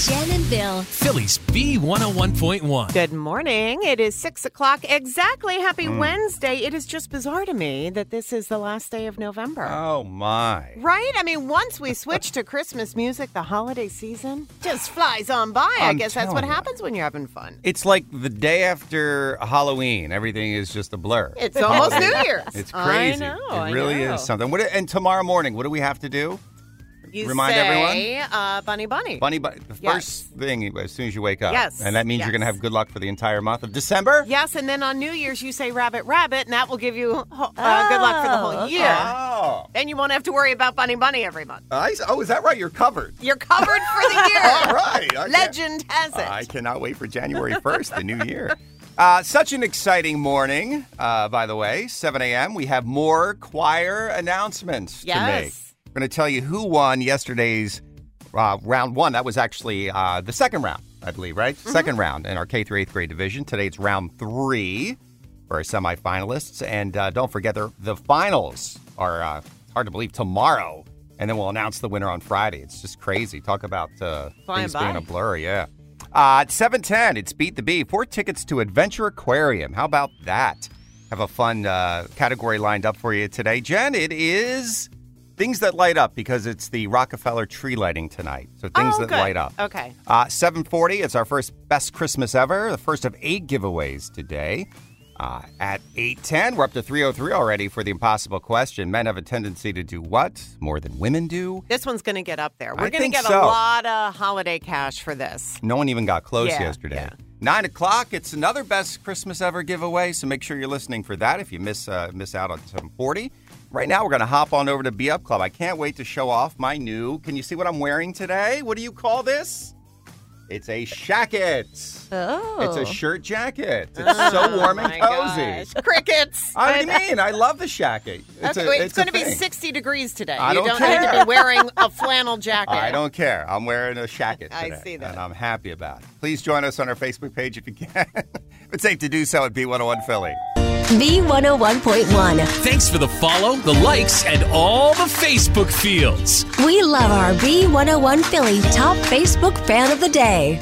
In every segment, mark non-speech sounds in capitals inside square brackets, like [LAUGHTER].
Jen and Bill. Philly's B101.1. Good morning. It is six o'clock exactly. Happy hmm. Wednesday. It is just bizarre to me that this is the last day of November. Oh my. Right? I mean, once we switch to Christmas music, the holiday season just flies on by. I I'm guess that's what you. happens when you're having fun. It's like the day after Halloween. Everything is just a blur. It's almost New [LAUGHS] Year's. It's crazy. I know. it I really know. is something. What, and tomorrow morning, what do we have to do? You Remind say, Uh, bunny, bunny. Bunny, bu- the Yes. first thing as soon as you wake up. Yes, And that means you're going to have good luck for the entire month of December? Yes, and then on New Year's you say rabbit, rabbit, and that will give you uh, good luck for the whole year. Oh. Then you won't have to worry about bunny, bunny every month. I, oh, is that right? You're covered. You're covered for the [LAUGHS] year. All right. I Legend has it. I cannot wait for January 1st, the new year. Uh, such an exciting morning, uh, by the way. 7 a.m. We have more choir announcements to make. We're going to tell you who won yesterday's uh, round one. That was actually uh, the second round, I believe, right? Mm-hmm. Second round in our K through eighth grade division. Today it's round three for our semifinalists. And uh, don't forget, the, the finals are uh, hard to believe tomorrow. And then we'll announce the winner on Friday. It's just crazy. Talk about uh, things being a blur, yeah. Uh, at 710, it's Beat the Bee. Four tickets to Adventure Aquarium. How about that? Have a fun uh, category lined up for you today. Jen, it is things that light up because it's the Rockefeller tree lighting tonight. So things Oh, that good. light up. Okay. Uh, 740, it's our first Best Christmas Ever, the first of eight giveaways today. Uh, at 810, we're up to 303 already for the impossible question. Men have a tendency to do what? More than women do? This one's going to get up there. We're going to get so. a lot of holiday cash for this. No one even got close Yeah, yesterday. yeah. Nine o'clock. It's another best Christmas ever giveaway. So make sure you're listening for that. If you miss uh, miss out on some forty, right now we're gonna hop on over to Be Up Club. I can't wait to show off my new. Can you see what I'm wearing today? What do you call this? It's a shacket. Oh. It's a oh. shirt jacket. It's oh so warm and cozy. Crickets. [LAUGHS] I what do you mean? I love the shacket. It's, okay, a, wait, it's it's going to be 60 degrees today. I you don't don't need to be wearing a [LAUGHS] flannel jacket. I don't care. I'm wearing a shacket I today. see that. And I'm happy about it. Please join us on our Facebook page if you can. [LAUGHS] it's safe to do so at B101 Philly. B101.1. Thanks for the follow, the likes, and all the Facebook fields. We love our B101 Philly top Facebook fan of the day.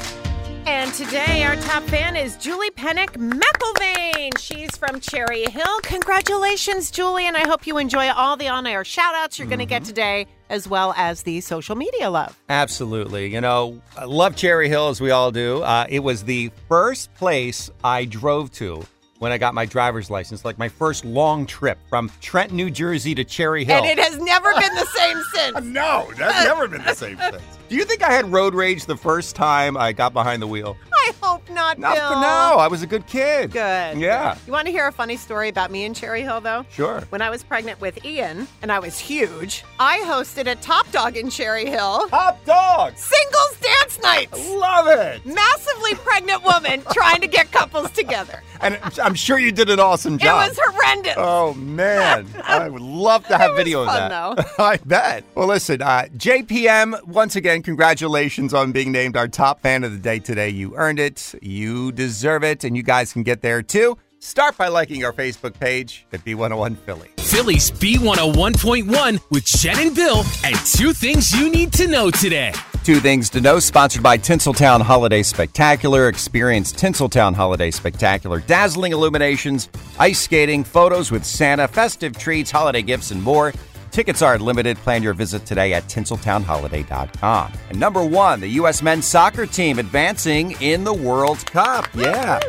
And today, our top fan is Julie Pennick McElvain. She's from Cherry Hill. Congratulations, Julie, and I hope you enjoy all the on air shout outs you're going to Mm-hmm. get today, as well as the social media love. Absolutely. You know, I love Cherry Hill as we all do. Uh, it was the first place I drove to when I got my driver's license, like my first long trip from Trenton, New Jersey to Cherry Hill. And it has never been the same [LAUGHS] since. no, that's never been the same [LAUGHS] thing. Do you think I had road rage the first time I got behind the wheel? I hope not, Not Bill. for now. I was a good kid. Good. Yeah. You want to hear a funny story about me and Cherry Hill, though? Sure. When I was pregnant with Ian, and I was huge, I hosted a Top Dog in Cherry Hill. Top dog. Singles dance nights. Love it. Massively pregnant woman [LAUGHS] trying to get couples together. And I'm sure you did an awesome job. It job. was horrendous. Oh man, [LAUGHS] I would love to have was video of fun, that. [LAUGHS] I bet. Well, listen, uh, JPM, once again, congratulations on being named our top fan of the day today. You earned it, you deserve it, and you guys can get there too. Start by liking our Facebook page at B101 Philly. Philly's B101.1 with Jen and Bill, and two things you need to know today. Two things to know, sponsored by Tinseltown Holiday Spectacular. Experience Tinseltown Holiday Spectacular. Dazzling illuminations, ice skating, photos with Santa, festive treats, holiday gifts, and more. Tickets are limited. Plan your visit today at tinseltownholiday.com. And number one, the U.S. men's soccer team advancing in the World Cup. Yeah.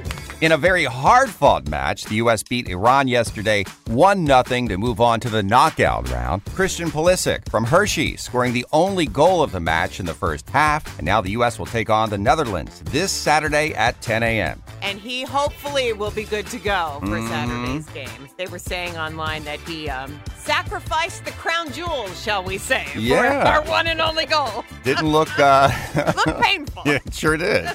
In a very hard fought match, the U.S. beat Iran yesterday 1 0 to move on to the knockout round. Christian Pulisic from Hershey scoring the only goal of the match in the first half. And now the U.S. will take on the Netherlands this Saturday at 10 a.m. And he hopefully will be good to go for Mm-hmm. Saturday's game. They were saying online that he um, sacrificed the crown jewels, shall we say, Yeah. our one and only goal. Didn't look, [LAUGHS] uh, Looked painful. [LAUGHS] yeah, it sure did.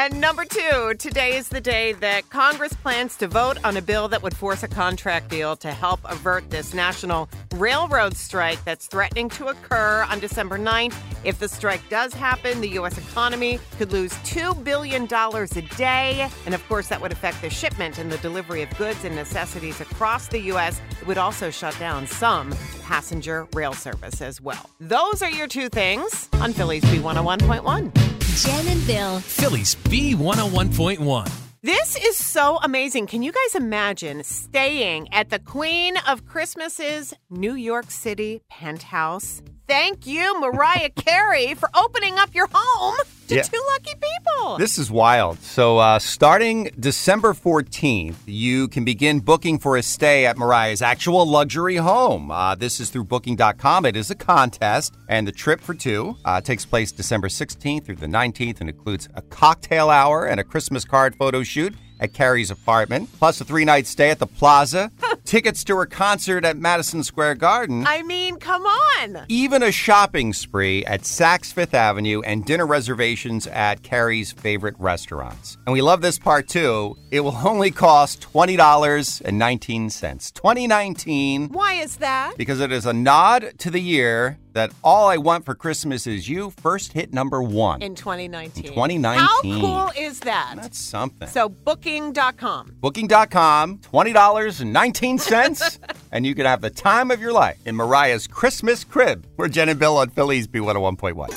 And number two, today is the day that Congress plans to vote on a bill that would force a contract deal to help avert this national railroad strike that's threatening to occur on December 9th. If the strike does happen, the U.S. economy could lose $2 billion a day. And of course, that would affect the shipment and the delivery of goods and necessities across the U.S. It would also shut down some passenger rail service as well. Those are your two things on Philly's B101.1. Jen and Bill. Philly's B101.1. This is so amazing. Can you guys imagine staying at the Queen of Christmas's New York City penthouse? Thank you, Mariah Carey, for opening up your home to Yeah. two lucky people. This is wild. So, uh, starting December 14th, you can begin booking for a stay at Mariah's actual luxury home. Uh, this is through Booking.com. It is a contest, and the trip for two uh, takes place December 16th through the 19th and includes a cocktail hour and a Christmas card photo shoot at Carey's apartment, plus a three night stay at the Plaza, [LAUGHS] tickets to her concert at Madison Square Garden. I mean, come on. even a shopping spree at Saks Fifth Avenue and dinner reservations at Carey's favorite restaurants. And we love this part too. It will only cost $20.19. 2019 Why is that? because it is a nod to the year that All I Want for Christmas Is You first hit number one. In 2019. In 2019. How cool is that? That's something. so, booking.com. Booking.com, $20.19, [LAUGHS] and you can have the time of your life in Mariah's Christmas crib. We're Jen and Bill on Philly's B101.1.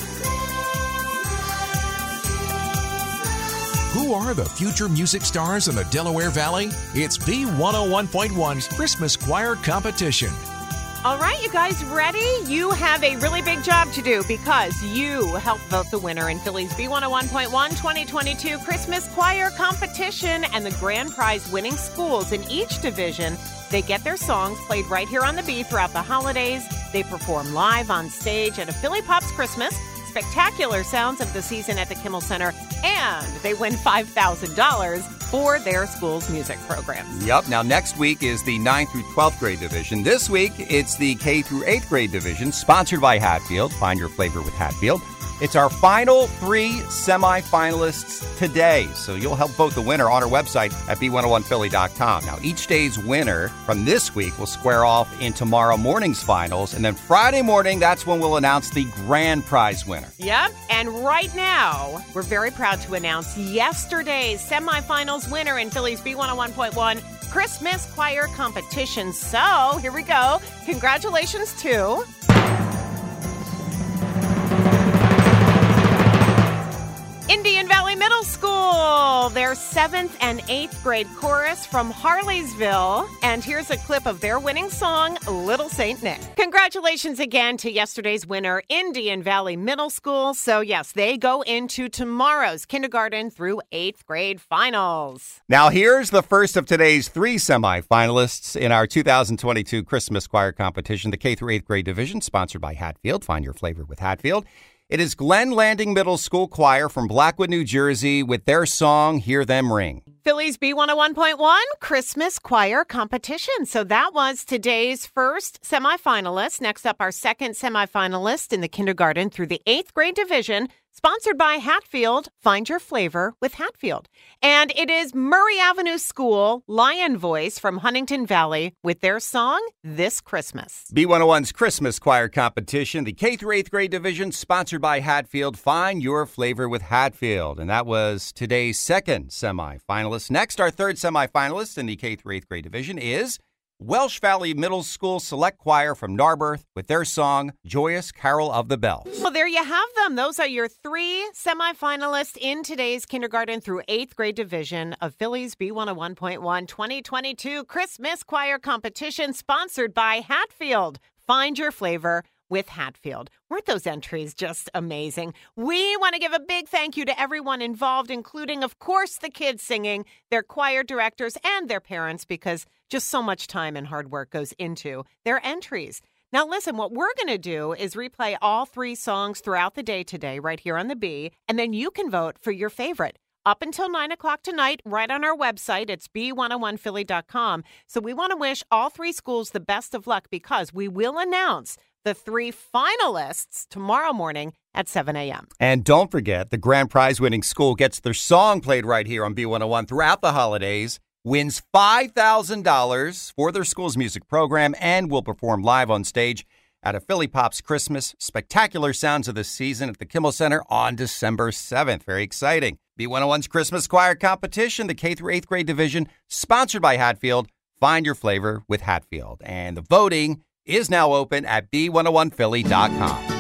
Who are the future music stars in the Delaware Valley? It's B101.1's Christmas Choir Competition. All right, you guys ready? You have a really big job to do because you helped vote the winner in Philly's B101.1 2022 Christmas Choir Competition and the grand prize winning schools in each division. They get their songs played right here on the B throughout the holidays. They perform live on stage at a Philly Pops Christmas, spectacular sounds of the season at the Kimmel Center, and they win $5,000 for their school's music programs. Yep. Now, next week is the 9th through 12th grade division. This week, it's the K through 8th grade division, sponsored by Hatfield. Find your flavor with Hatfield. It's our final three semifinalists today. So you'll help vote the winner on our website at b101philly.com. Now, each day's winner from this week will square off in tomorrow morning's finals. And then Friday morning, that's when we'll announce the grand prize winner. Yep. And right now, we're very proud to announce yesterday's semifinals winner in Philly's B101.1 Christmas Choir Competition. So here we go. Congratulations to. Indian Valley Middle School, their seventh and eighth grade chorus from Harleysville. And here's a clip of their winning song, Little Saint Nick. Congratulations again to yesterday's winner, Indian Valley Middle School. So, yes, they go into tomorrow's kindergarten through eighth grade finals. Now, here's the first of today's three semifinalists in our 2022 Christmas Choir Competition, the K through 8th grade division, sponsored by Hatfield. Find your flavor with Hatfield. It is Glen Landing Middle School Choir from Blackwood, New Jersey, with their song Hear Them Ring. Philly's B101.1 Christmas Choir Competition. So that was today's first semifinalist. Next up, our second semifinalist in the kindergarten through the eighth grade division, sponsored by Hatfield. Find your flavor with Hatfield. And it is Murray Avenue School Lion Voice from Huntingdon Valley with their song This Christmas. B101's Christmas Choir Competition, the K through 8th grade division, sponsored by Hatfield. Find your flavor with Hatfield. And that was today's second semifinalist. Next, our third semifinalist in the K through 8th grade division is Welsh Valley Middle School Select Choir from Narberth with their song Joyous Carol of the Bells. Well, there you have them. Those are your three semifinalists in today's kindergarten through eighth grade division of Philly's B101.1 2022 Christmas Choir Competition, sponsored by Hatfield. Find your flavor with Hatfield. Weren't those entries just amazing? We want to give a big thank you to everyone involved, including, of course, the kids singing, their choir directors, and their parents, because just so much time and hard work goes into their entries. Now, listen, what we're going to do is replay all three songs throughout the day today, right here on the B, and then you can vote for your favorite. Up until 9 o'clock tonight, right on our website, it's b101philly.com. So we want to wish all three schools the best of luck because we will announce the three finalists tomorrow morning at 7 a.m. And don't forget, the grand prize winning school gets their song played right here on B101 throughout the holidays, wins $5,000 for their school's music program, and will perform live on stage at a Philly Pops Christmas Spectacular Sounds of the Season at the Kimmel Center on December 7th. Very exciting. B101's Christmas Choir Competition, the K through 8th grade division, sponsored by Hatfield. Find your flavor with Hatfield. And the voting is now open at b101philly.com.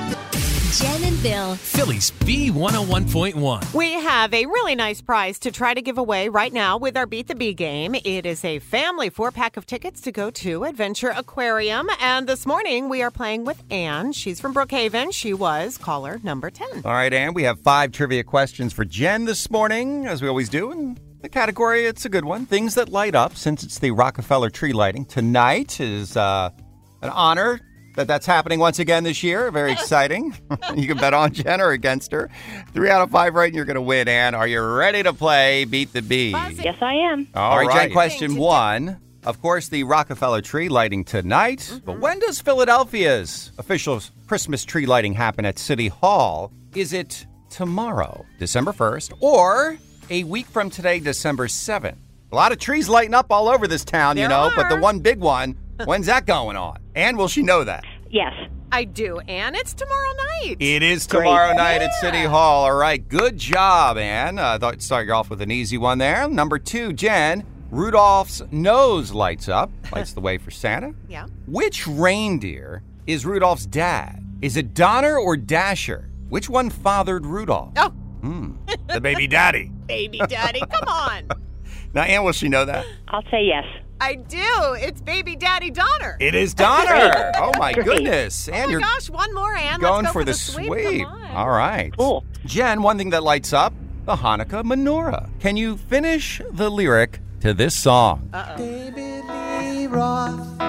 Jen and Bill. Philly's B101.1. We have a really nice prize to try to give away right now with our Beat the Bee game. It is a family four pack of tickets to go to Adventure Aquarium. And this morning we are playing with Anne. She's from Brookhaven. She was caller number 10. All right, Anne, we have five trivia questions for Jen this morning, as we always do. And the category, it's a good one. Things that light up, since it's the Rockefeller tree lighting. Tonight is uh, an honor that that's happening once again this year. Very [LAUGHS] exciting. [LAUGHS] you can bet on Jen or against her. Three out of five right, and you're going to win. Ann, are you ready to play Beat the Bee? Yes, I am. All right, Jen, question one. Of course, the Rockefeller tree lighting tonight. But mm-hmm. when does Philadelphia's official Christmas tree lighting happen at City Hall? Is it tomorrow, December 1st, or a week from today, December 7th? A lot of trees lighting up all over this town, you There know, but the one big one, when's that going on? And will she know that? Yes. I do, Anne. It's tomorrow night. It is tomorrow night at City Hall. All right, good job, Anne. I thought I'd start you off with an easy one there. Number two, Jen. Rudolph's nose lights up, [LAUGHS] lights the way for Santa. Yeah. Which reindeer is Rudolph's dad? Is it Donner or Dasher? Which one fathered Rudolph? Oh, hmm. [LAUGHS] The baby daddy. baby daddy, come on. [LAUGHS] Now, Anne, will she know that? I'll say yes. I do. It's baby daddy Donner. It is Donner. [LAUGHS] oh, my Great. goodness. oh my you're gosh, one more, Anne. going Let's go for, the sweep. sweep. Come on. All right. Cool. Jen, one thing that lights up the Hanukkah menorah. Can you finish the lyric to this song? David Lee Roth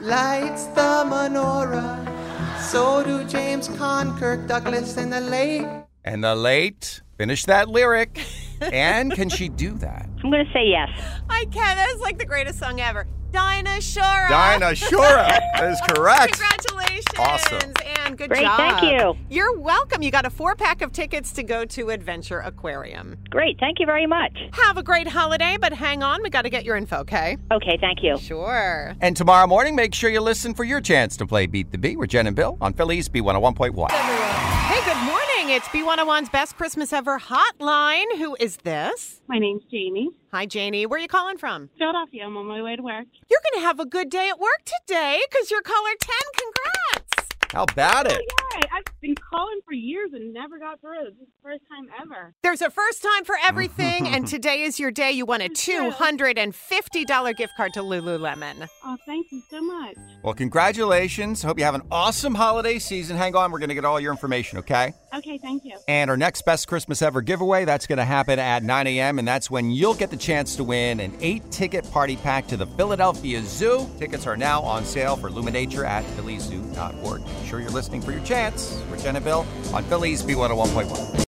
lights the menorah. So do James Caan, Kirk Douglas, and the late And the late, finish that lyric. [LAUGHS] [LAUGHS] and can she do that? I'm going to say yes. I can. That is like the greatest song ever. Dinah Shore. Dinah Shora. That is correct. Congratulations. Awesome. And good Great, job. thank you. You're welcome. You got a four pack of tickets to go to Adventure Aquarium. Great. Thank you very much. Have a great holiday, but hang on. We got to get your info, okay? Okay, thank you. Sure. And tomorrow morning, make sure you listen for your chance to play Beat the Bee with Jen and Bill on Philly's B101.1. Hey, good morning. It's B101's Best Christmas Ever Hotline. Who is this? My name's Jamie. Hi, Janie. Where are you calling from? Philadelphia. I'm on my way to work. You're going to have a good day at work today because you're caller 10. Congrats. How about it? Yeah, I've been calling for years and never got through. This is the first time ever. There's a first time for everything, and [LAUGHS] today is your day. You won a $250 gift card to Lululemon. Oh, thank you so much. Well, congratulations. Hope you have an awesome holiday season. Hang on, we're going to get all your information, okay? Okay, thank you. And our next Best Christmas Ever giveaway, that's going to happen at 9 a.m., and that's when you'll get the chance to win an eight ticket party pack to the Philadelphia Zoo. Tickets are now on sale for Luminature at phillyzoo.org. Be sure you're listening for your chance. We're Jen and Bill on Philly's B101.1.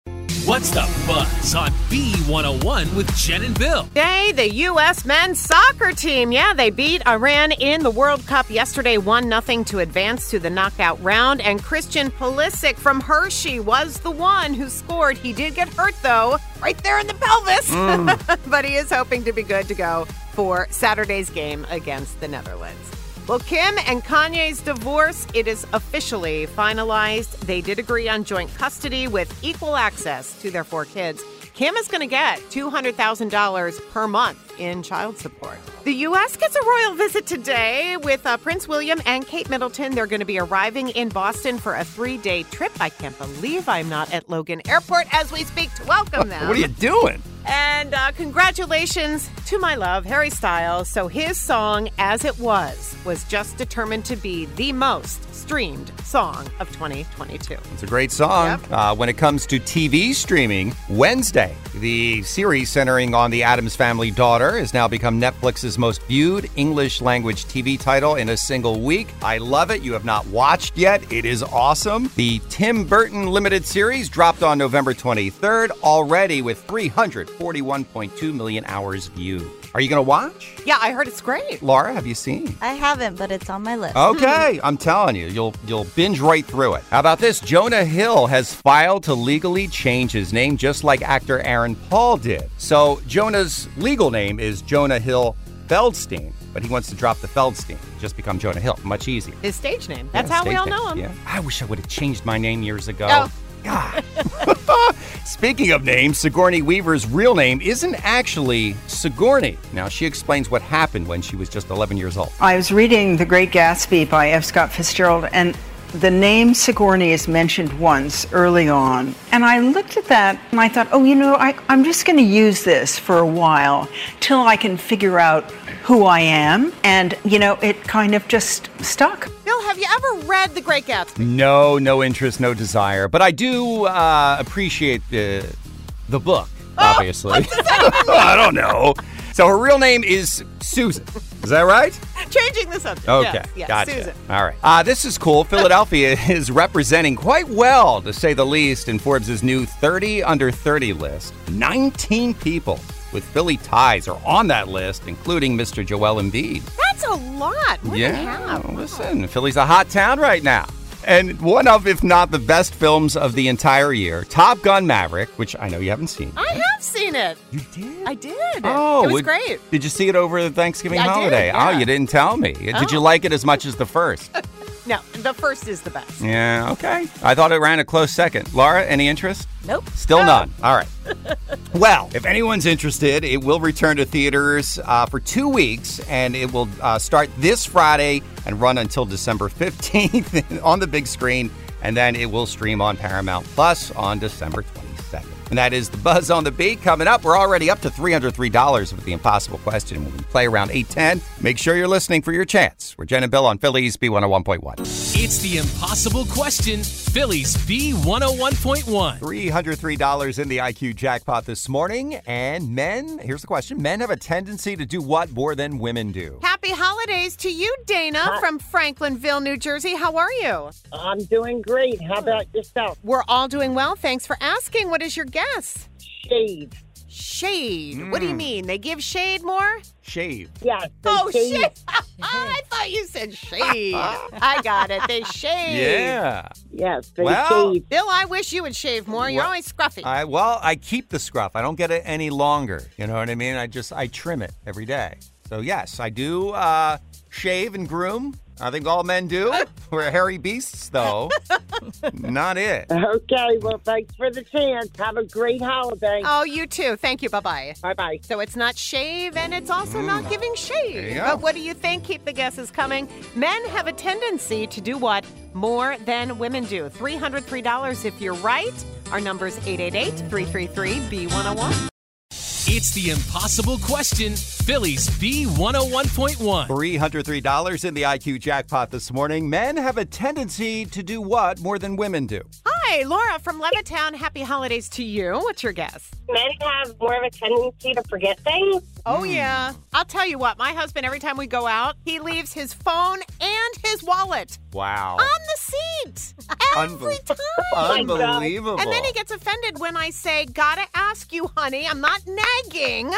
What's the buzz on B101 with Jen and Bill? Today, the U.S. men's soccer team, yeah, they beat Iran in the World Cup yesterday, 1 0 to advance to the knockout round. And Christian Pulisic from Hershey was the one who scored. He did get hurt, though, right there in the pelvis. Mm. [LAUGHS] but he is hoping to be good to go for Saturday's game against the Netherlands. Well, Kim and Kanye's divorce, it is officially finalized. They did agree on joint custody with equal access to their four kids. Kim is going to get $200,000 per month in child support. The U.S. gets a royal visit today with uh, Prince William and Kate Middleton. They're going to be arriving in Boston for a three day trip. I can't believe I'm not at Logan Airport as we speak to welcome them. What are you doing? And uh, congratulations to my love, Harry Styles. So his song, As It Was, was just determined to be the most streamed song of 2022. It's a great song. Yep. Uh, when it comes to TV streaming, Wednesday, the series centering on the Addams Family daughter has now become Netflix's most viewed English language TV title in a single week. I love it. You have not watched yet. It is awesome. The Tim Burton limited series dropped on November 23rd, already with 341.2 million hours viewed. Are you going to watch? Yeah, I heard it's great. Laura, have you seen? I haven't, but it's on my list. Okay, [LAUGHS] I'm telling you, you'll you'll binge right through it. How about this? Jonah Hill has filed to legally change his name just like actor Aaron Paul did. So Jonah's legal name is Jonah Hill Feldstein, but he wants to drop the Feldstein, just become Jonah Hill. Much easier. His stage name. That's Yeah, how we stage all name. know him. Yeah. I wish I would have changed my name years ago. Oh. God. [LAUGHS] Speaking of names, Sigourney Weaver's real name isn't actually Sigourney. Now, she explains what happened when she was just 11 years old. I was reading The Great Gatsby by F. Scott Fitzgerald, and the name Sigourney is mentioned once early on. And I looked at that and I thought, oh, you know, I, I'm just going to use this for a while till I can figure out who I am. And, you know, it kind of just stuck. Bill, have you ever read The Great Gatsby? No, no interest, no desire. But I do uh, appreciate the, the book, obviously. [LAUGHS] I don't know. So her real name is Susan. Is that right? Changing the subject. Okay, Yes, yes, gotcha. Susan. All right. Uh, this is cool. [LAUGHS] Philadelphia is representing quite well, to say the least, in Forbes' new 30 under 30 list. 19 people with Philly ties are on that list, including Mr. Joel Embiid. That's a lot. More than Yeah, half. listen, Philly's a hot town right now. And one of, if not the best films of the entire year, Top Gun Maverick, which I know you haven't seen. I have seen it. You did? I did. Oh, it was would- great. Did you see it over the Thanksgiving I did, holiday? Oh, yeah. Oh, you didn't tell me. Did you Oh. like it as much as the first? [LAUGHS] No, the first is the best. yeah, okay. I thought it ran a close second. Laura, any interest? Nope. Still none. All right. [LAUGHS] well, if anyone's interested, it will return to theaters uh, for two weeks, and it will uh, start this Friday and run until December 15th [LAUGHS] on the big screen, and then it will stream on Paramount Plus on December 22nd. And that is the buzz on the beat coming up. We're already up to $303 with the impossible question. When we play around 810, make sure you're listening for your chance. We're Jen and Bill on Philly's B101.1. It's the impossible question. Philly's B101.1. $303 in the IQ jackpot this morning. And men, here's the question men have a tendency to do what more than women do? Happy holidays to you, Dana, from Franklinville, New Jersey. How are you? I'm doing great. How about yourself? We're all doing well. Thanks for asking. What is your guess? Shade. Shade. What do you Mm. mean? They give shade more? Shave. Yes. they Oh, shade. Shade. I thought you said shade. [LAUGHS] I got it. They shave. Yeah. Yes, they Well- shade. Bill, I wish you would shave more. You're Well, always scruffy. I well, I keep the scruff. I don't get it any longer. You know what I mean? I just I trim it every day. So yes, I do uh, shave and groom. I think all men do. [LAUGHS] We're hairy beasts, though. Not it. Okay, well, thanks for the chance. Have a great holiday. oh, you too. Thank you. Bye bye. Bye bye. So it's not shave and it's also not giving Mm. There you shade. go. But what do you think? Keep the guesses coming. Men have a tendency to do what more than women do. $303 if you're right. Our number is 888 333 B101. It's the impossible question. Philly's B101.1. $303 in the IQ jackpot this morning. Men have a tendency to do what more than women do? Hi, Laura from Levittown. Happy holidays to you. What's your guess? Men have more of a tendency to forget things. Oh, hmm. yeah. I'll tell you what, my husband, every time we go out, he leaves his phone and his wallet Wow. on the seat every Unbel- time. [LAUGHS] Unbelievable. And then he gets offended when I say, Gotta ask you, honey, I'm not nagging,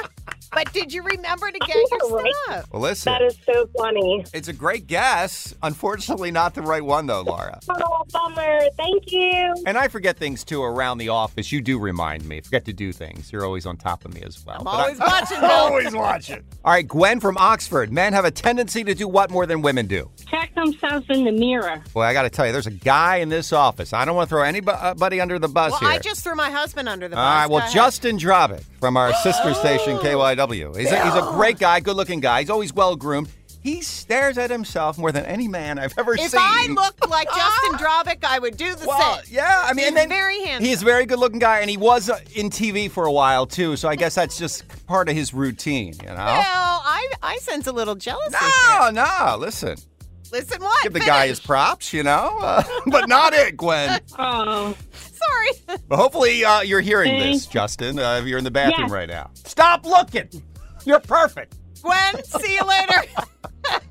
but did you remember to [LAUGHS] get your Right. stuff? well, listen, That is so funny. it's a great guess. Unfortunately, not the right one, though, Laura. Oh, bummer. Thank you. And I forget things too around the office. You do remind me. Forget to do things. You're always on top of me as well. I'm But I- always [LAUGHS] watching, Bill. always watching. All right, Gwen from Oxford. Men have a tendency to do what more than women do? Check themselves in the mirror. Boy, I got to tell you, there's a guy in this office. I don't want to throw anybody under the bus Well, here. I just threw my husband under the bus. All right, well. Justin Drobick from our sister station, [GASPS] KYW. He's a, he's a great guy, good looking guy. He's always well groomed. He stares at himself more than any man I've ever If seen. If I looked like [LAUGHS] Justin Drobick, I would do the well, same. yeah, I mean, He's and then very handsome. He's a very good looking guy, and he was uh, in TV for a while too. So I guess that's just part of his routine, you know. Well, I, I sense a little jealousy. no, no, listen, Listen, what? give the guy his props, you know, uh, [LAUGHS] but not it, Gwen. [LAUGHS] Oh, Sorry. But hopefully uh, you're hearing this, Justin. Uh, if you're in the bathroom Yes. right now. Stop looking. You're perfect. Gwen, see you later.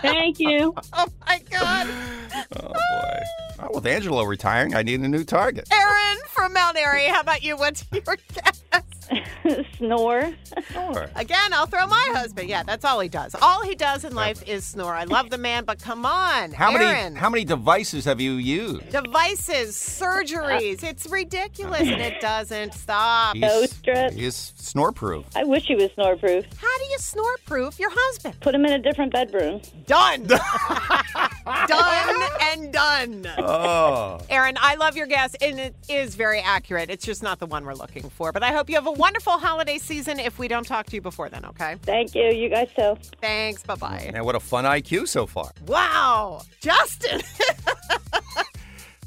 thank you. [LAUGHS] oh, my God. Oh boy. Oh, with Angelo retiring, I need a new target. Aaron from Mount Airy, how about you? What's your [LAUGHS] guess? Snore. Snore. Again, I'll throw my husband. Yeah, that's all he does. All he does in life is snore. I love the man, but come on, How Aaron. many how many devices have you used? devices, surgeries. It's ridiculous, and it doesn't stop. He's, strips. he's snore proof. I wish he was snore proof. How do you snore proof your husband? Put him in a different bedroom. Done. [LAUGHS] done and done. Oh. Aaron, I love your guess, and it is very accurate. It's just not the one we're looking for. But I hope you have a wonderful holiday season if we don't talk to you before then, okay? Thank you. You guys too. Thanks. Bye bye. And what a fun IQ so far. Wow. Justin. [LAUGHS]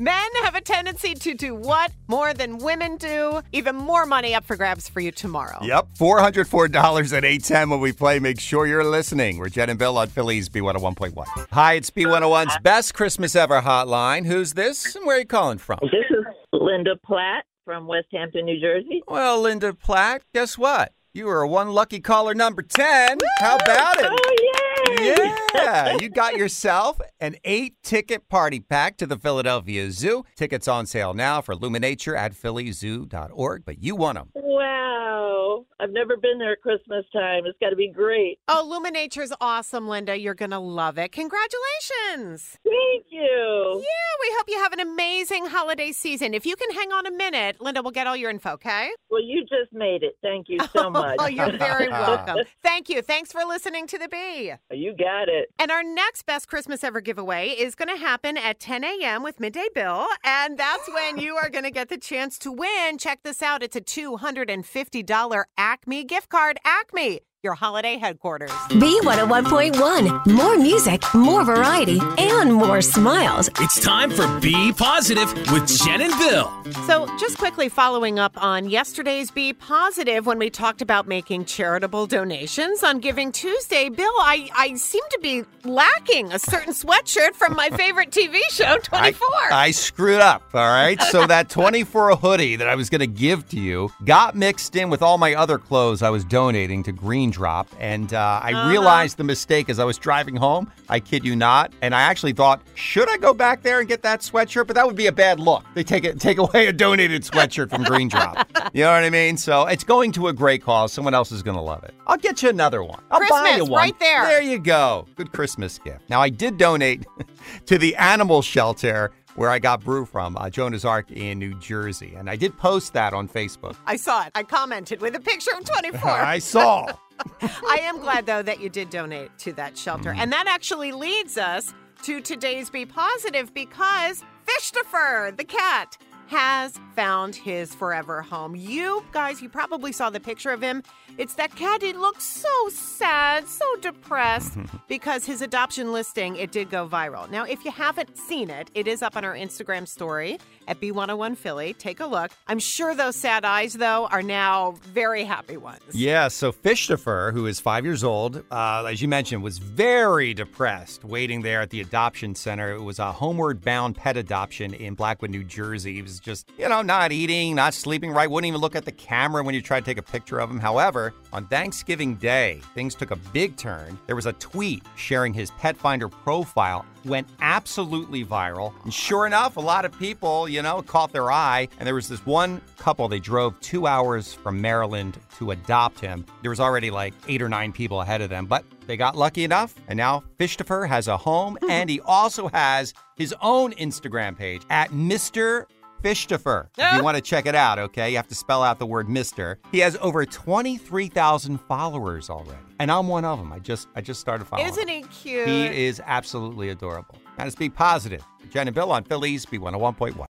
Men have a tendency to do what more than women do? Even more money up for grabs for you tomorrow. Yep. $404 at 810 when we play. Make sure you're listening. We're Jen and Bill on Philly's B101.1. Hi, it's B101's best Christmas ever hotline. Who's this and where are you calling from? This is Linda Platt from Westampton, New Jersey. Well, Linda Platt, guess what? You were one lucky caller number 10. How about it? Oh, yay! [LAUGHS] Yeah, you got yourself an eight ticket party pack to the Philadelphia Zoo. Tickets on sale now for Luminature at phillyzoo.org, but you won them. Wow. I've never been there at Christmas time. It's got to be great. Oh, Luminature's awesome, Linda. You're going to love it. Congratulations. Thank you. Yeah, we hope you have an amazing holiday season. If you can hang on a minute, Linda, we'll get all your info, okay? Well, you just made it. Thank you so [LAUGHS] oh, much. Oh, you're very [LAUGHS] welcome. Thank you. Thanks for listening to the Bee. You got it. And our next Best Christmas Ever giveaway is going to happen at 10 a.m. with Midday Bill. And that's when you are going to get the chance to win. Check this out it's a $250 Acme gift card. Acme, your holiday headquarters. B101.1. More music, more variety, and more smiles. It's time for Be Positive with Jen and Bill. So, just quickly following up on yesterday's Be Positive when we talked about making charitable donations on Giving Tuesday, Bill, I, I seem to be lacking a certain sweatshirt from my favorite TV show, [LAUGHS] 24. I, I screwed up, all right? So [LAUGHS] that 24 hoodie that I was going to give to you got mixed in with all my other clothes I was donating to Green Drop. And uh, I Uh-huh. realized the mistake as I was driving home. I kid you not. And I actually thought, should I go back there and get that sweatshirt? But that would be a bad look. They take it, take away a donated sweatshirt from Green Drop. [LAUGHS] You know what I mean? So it's going to a great cause. Someone else is going to love it. I'll get you another one. I'll buy you one. right there. There you go. Good Christmas gift. Now, I did donate [LAUGHS] to the animal shelter where I got brew from, uh, Jonah's Ark in New Jersey. And I did post that on Facebook. I saw it. I commented with a picture of 24. [LAUGHS] I saw. [LAUGHS] I am glad, though, that you did donate to that shelter. And that actually leads us to today's Be Positive because Fishtopher, the cat, has found his forever home. You guys, you probably saw the picture of him. It's that cat. He looks so sad, so depressed [LAUGHS] because his adoption listing, it did go viral. Now, if you haven't seen it, it is up on our Instagram story at B101 Philly. Take a look. I'm sure those sad eyes, though, are now very happy ones. Yeah, so Fishtopher, who is five years old, uh, as you mentioned, was very depressed waiting there at the adoption center. It was a homeward bound pet adoption in Blackwood, New Jersey. He was just, you know, not eating, not sleeping right, wouldn't even look at the camera when you tried to take a picture of him. However, on Thanksgiving Day, things took a big turn. There was a tweet sharing his pet finder profile went absolutely viral. And sure enough, a lot of people, you know, caught their eye. And there was this one couple, they drove two hours from Maryland to adopt him. There was already like eight or nine people ahead of them, but they got lucky enough. And now Fishtopher has a home [LAUGHS] and he also has his own Instagram page at Mr. Fishtopher. If you want to check it out, okay, you have to spell out the word Mister. He has over 23,000 followers already. And I'm one of them. I just I just started following. Isn't he cute? He is absolutely adorable. Now, let's be positive. Jen and Bill on Philly's B101.1.